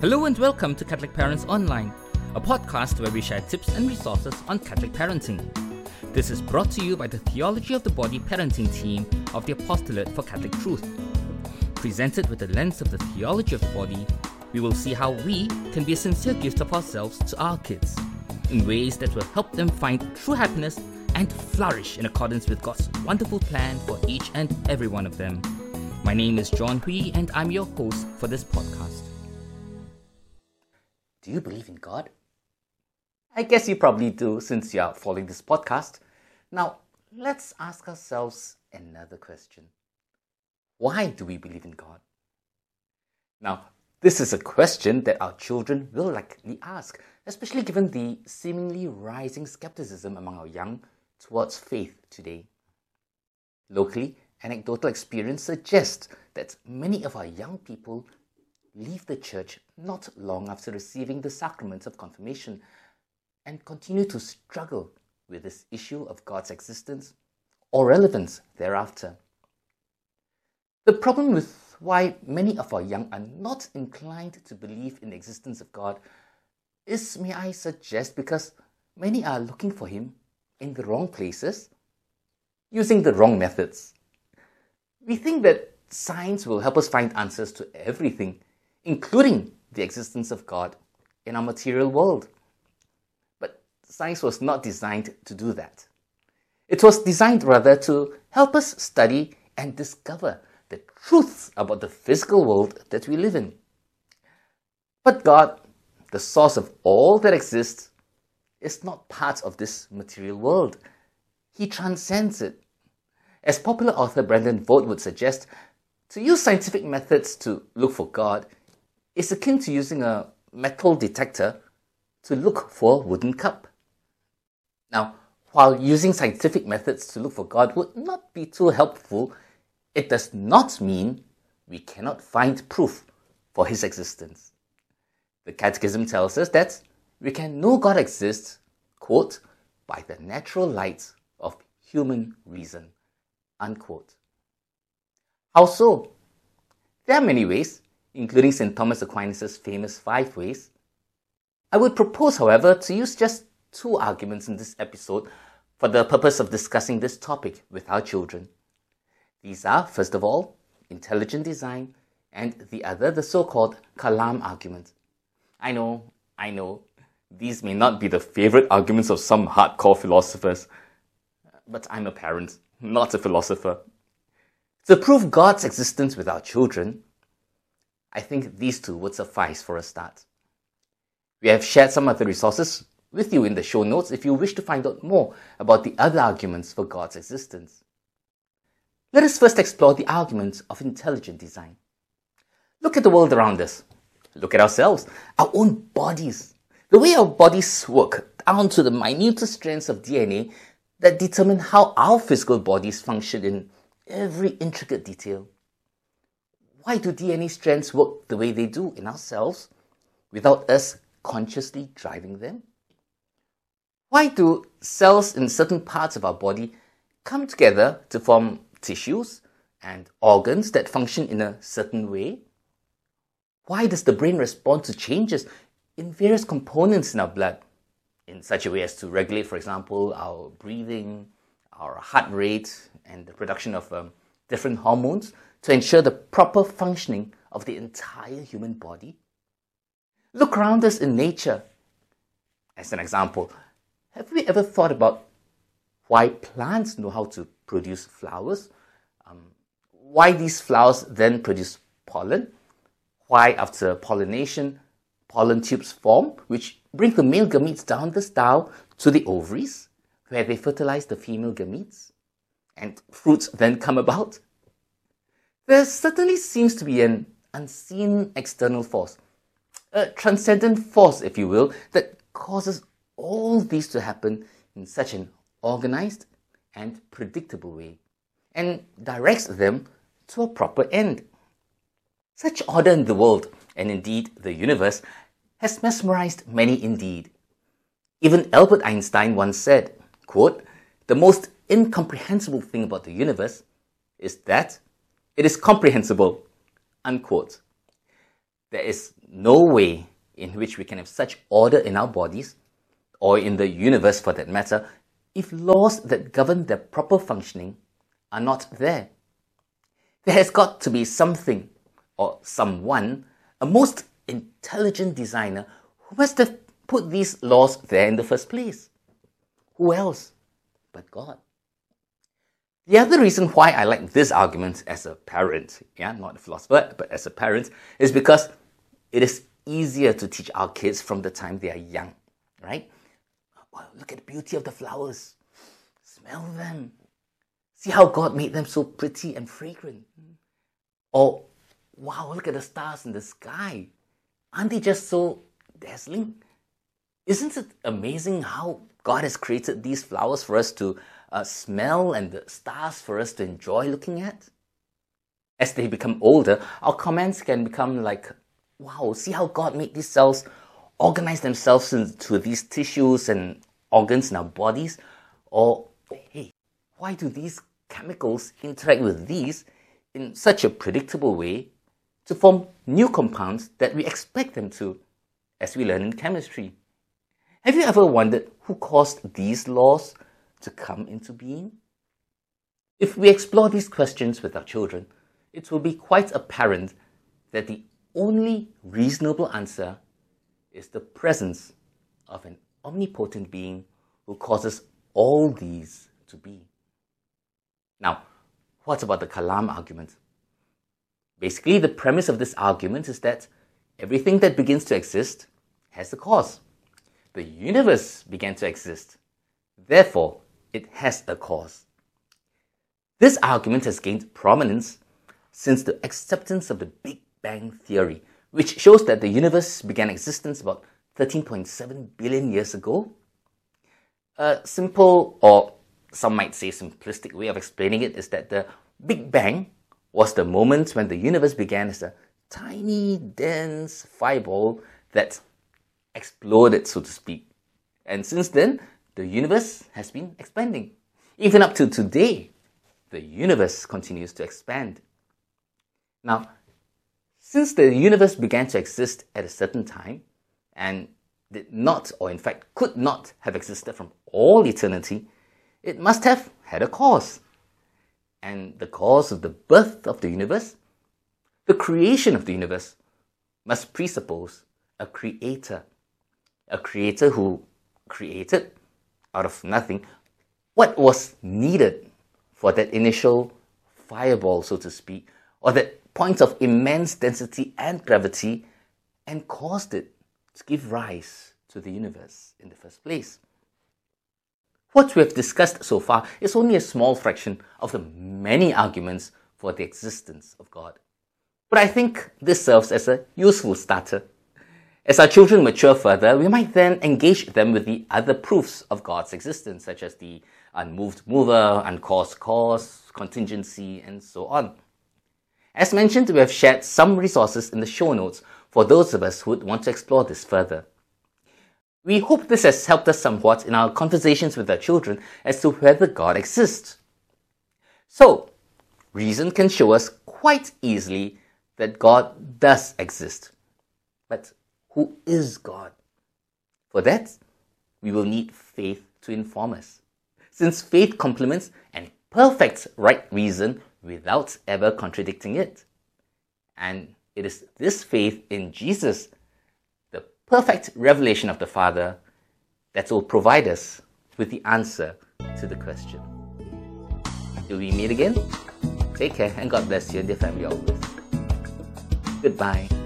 Hello and welcome to Catholic Parents Online, a podcast where we share tips and resources on Catholic parenting. This is brought to you by the Theology of the Body parenting team of the Apostolate for Catholic Truth. Presented with the lens of the theology of the body, we will see how we can be a sincere gift of ourselves to our kids in ways that will help them find true happiness and flourish in accordance with God's wonderful plan for each and every one of them. My name is John Hui, and I'm your host for this podcast. Do you believe in God? I guess you probably do since you are following this podcast. Now, let's ask ourselves another question Why do we believe in God? Now, this is a question that our children will likely ask, especially given the seemingly rising skepticism among our young towards faith today. Locally, anecdotal experience suggests that many of our young people leave the church not long after receiving the sacrament of confirmation and continue to struggle with this issue of God's existence or relevance thereafter. The problem with why many of our young are not inclined to believe in the existence of God is, may I suggest, because many are looking for Him in the wrong places, using the wrong methods. We think that science will help us find answers to everything, including the existence of God in our material world. But science was not designed to do that. It was designed rather to help us study and discover the truths about the physical world that we live in. But God, the source of all that exists, is not part of this material world. He transcends it. As popular author Brandon Vogt would suggest, to use scientific methods to look for God is akin to using a metal detector to look for a wooden cup. Now, while using scientific methods to look for God would not be too helpful, it does not mean we cannot find proof for His existence. The Catechism tells us that we can know God exists, quote, by the natural light of human reason, unquote. How so? There are many ways, including St. Thomas Aquinas' famous five ways. I would propose, however, to use just two arguments in this episode for the purpose of discussing this topic with our children. These are, first of all, intelligent design, and the other, the so called Kalam argument. I know, I know, these may not be the favorite arguments of some hardcore philosophers, but I'm a parent, not a philosopher. To prove God's existence with our children, I think these two would suffice for a start. We have shared some of the resources with you in the show notes if you wish to find out more about the other arguments for God's existence. Let us first explore the arguments of intelligent design. Look at the world around us. Look at ourselves, our own bodies, the way our bodies work, down to the minutest strands of DNA that determine how our physical bodies function in every intricate detail. Why do DNA strands work the way they do in ourselves without us consciously driving them? Why do cells in certain parts of our body come together to form tissues and organs that function in a certain way? Why does the brain respond to changes in various components in our blood in such a way as to regulate, for example, our breathing, our heart rate, and the production of um, different hormones to ensure the proper functioning of the entire human body? Look around us in nature. As an example, have we ever thought about why plants know how to produce flowers, um, why these flowers then produce pollen, why after pollination pollen tubes form, which bring the male gametes down the style to the ovaries, where they fertilize the female gametes, and fruits then come about. There certainly seems to be an unseen external force, a transcendent force, if you will, that causes all these to happen in such an organized and predictable way and directs them to a proper end. Such order in the world, and indeed the universe, has mesmerized many indeed. Even Albert Einstein once said, quote, The most incomprehensible thing about the universe is that it is comprehensible. Unquote. there is no way in which we can have such order in our bodies, or in the universe for that matter, if laws that govern their proper functioning are not there. There has got to be something or someone, a most intelligent designer, who must have put these laws there in the first place. Who else but God? The other reason why I like this argument as a parent, yeah, not a philosopher, but as a parent, is because it is easier to teach our kids from the time they are young, right? Well, look at the beauty of the flowers. Smell them. See how God made them so pretty and fragrant. Or, wow, look at the stars in the sky. Aren't they just so dazzling? Isn't it amazing how God has created these flowers for us to uh, smell and the stars for us to enjoy looking at? As they become older, our comments can become like, wow, see how God made these cells organize themselves into these tissues and organs in our bodies? Or, hey, why do these chemicals interact with these in such a predictable way to form new compounds that we expect them to, as we learn in chemistry? Have you ever wondered who caused these laws to come into being? If we explore these questions with our children, it will be quite apparent that the only reasonable answer is the presence of an omnipotent being who causes all these to be. Now, what about the Kalam argument? Basically, the premise of this argument is that everything that begins to exist has a cause. The universe began to exist. Therefore, it has a cause. This argument has gained prominence since the acceptance of the Big Bang Theory, which shows that the universe began existence about 13.7 billion years ago. A simple, or some might say simplistic way of explaining it is that the Big Bang was the moment when the universe began as a tiny, dense fireball that exploded, so to speak. And since then, the universe has been expanding. Even up to today, the universe continues to expand. Now, since the universe began to exist at a certain time and did not, or in fact could not have existed from all eternity, it must have had a cause. And the cause of the birth of the universe, the creation of the universe, must presuppose a creator. A creator who created out of nothing what was needed for that initial fireball, so to speak, or that point of immense density and gravity and caused it to give rise to the universe in the first place. What we have discussed so far is only a small fraction of the many arguments for the existence of God. But I think this serves as a useful starter. As our children mature further, we might then engage them with the other proofs of God's existence, such as the unmoved mover, uncaused cause, contingency, and so on. As mentioned, we have shared some resources in the show notes for those of us who would want to explore this further. We hope this has helped us somewhat in our conversations with our children as to whether God exists. So, reason can show us quite easily that God does exist. But who is God? For that, we will need faith to inform us. Since faith complements and perfects right reason without ever contradicting it. And it is this faith in Jesus, the perfect revelation of the Father, that will provide us with the answer to the question. Till we meet again, take care and God bless you and your family always. Goodbye.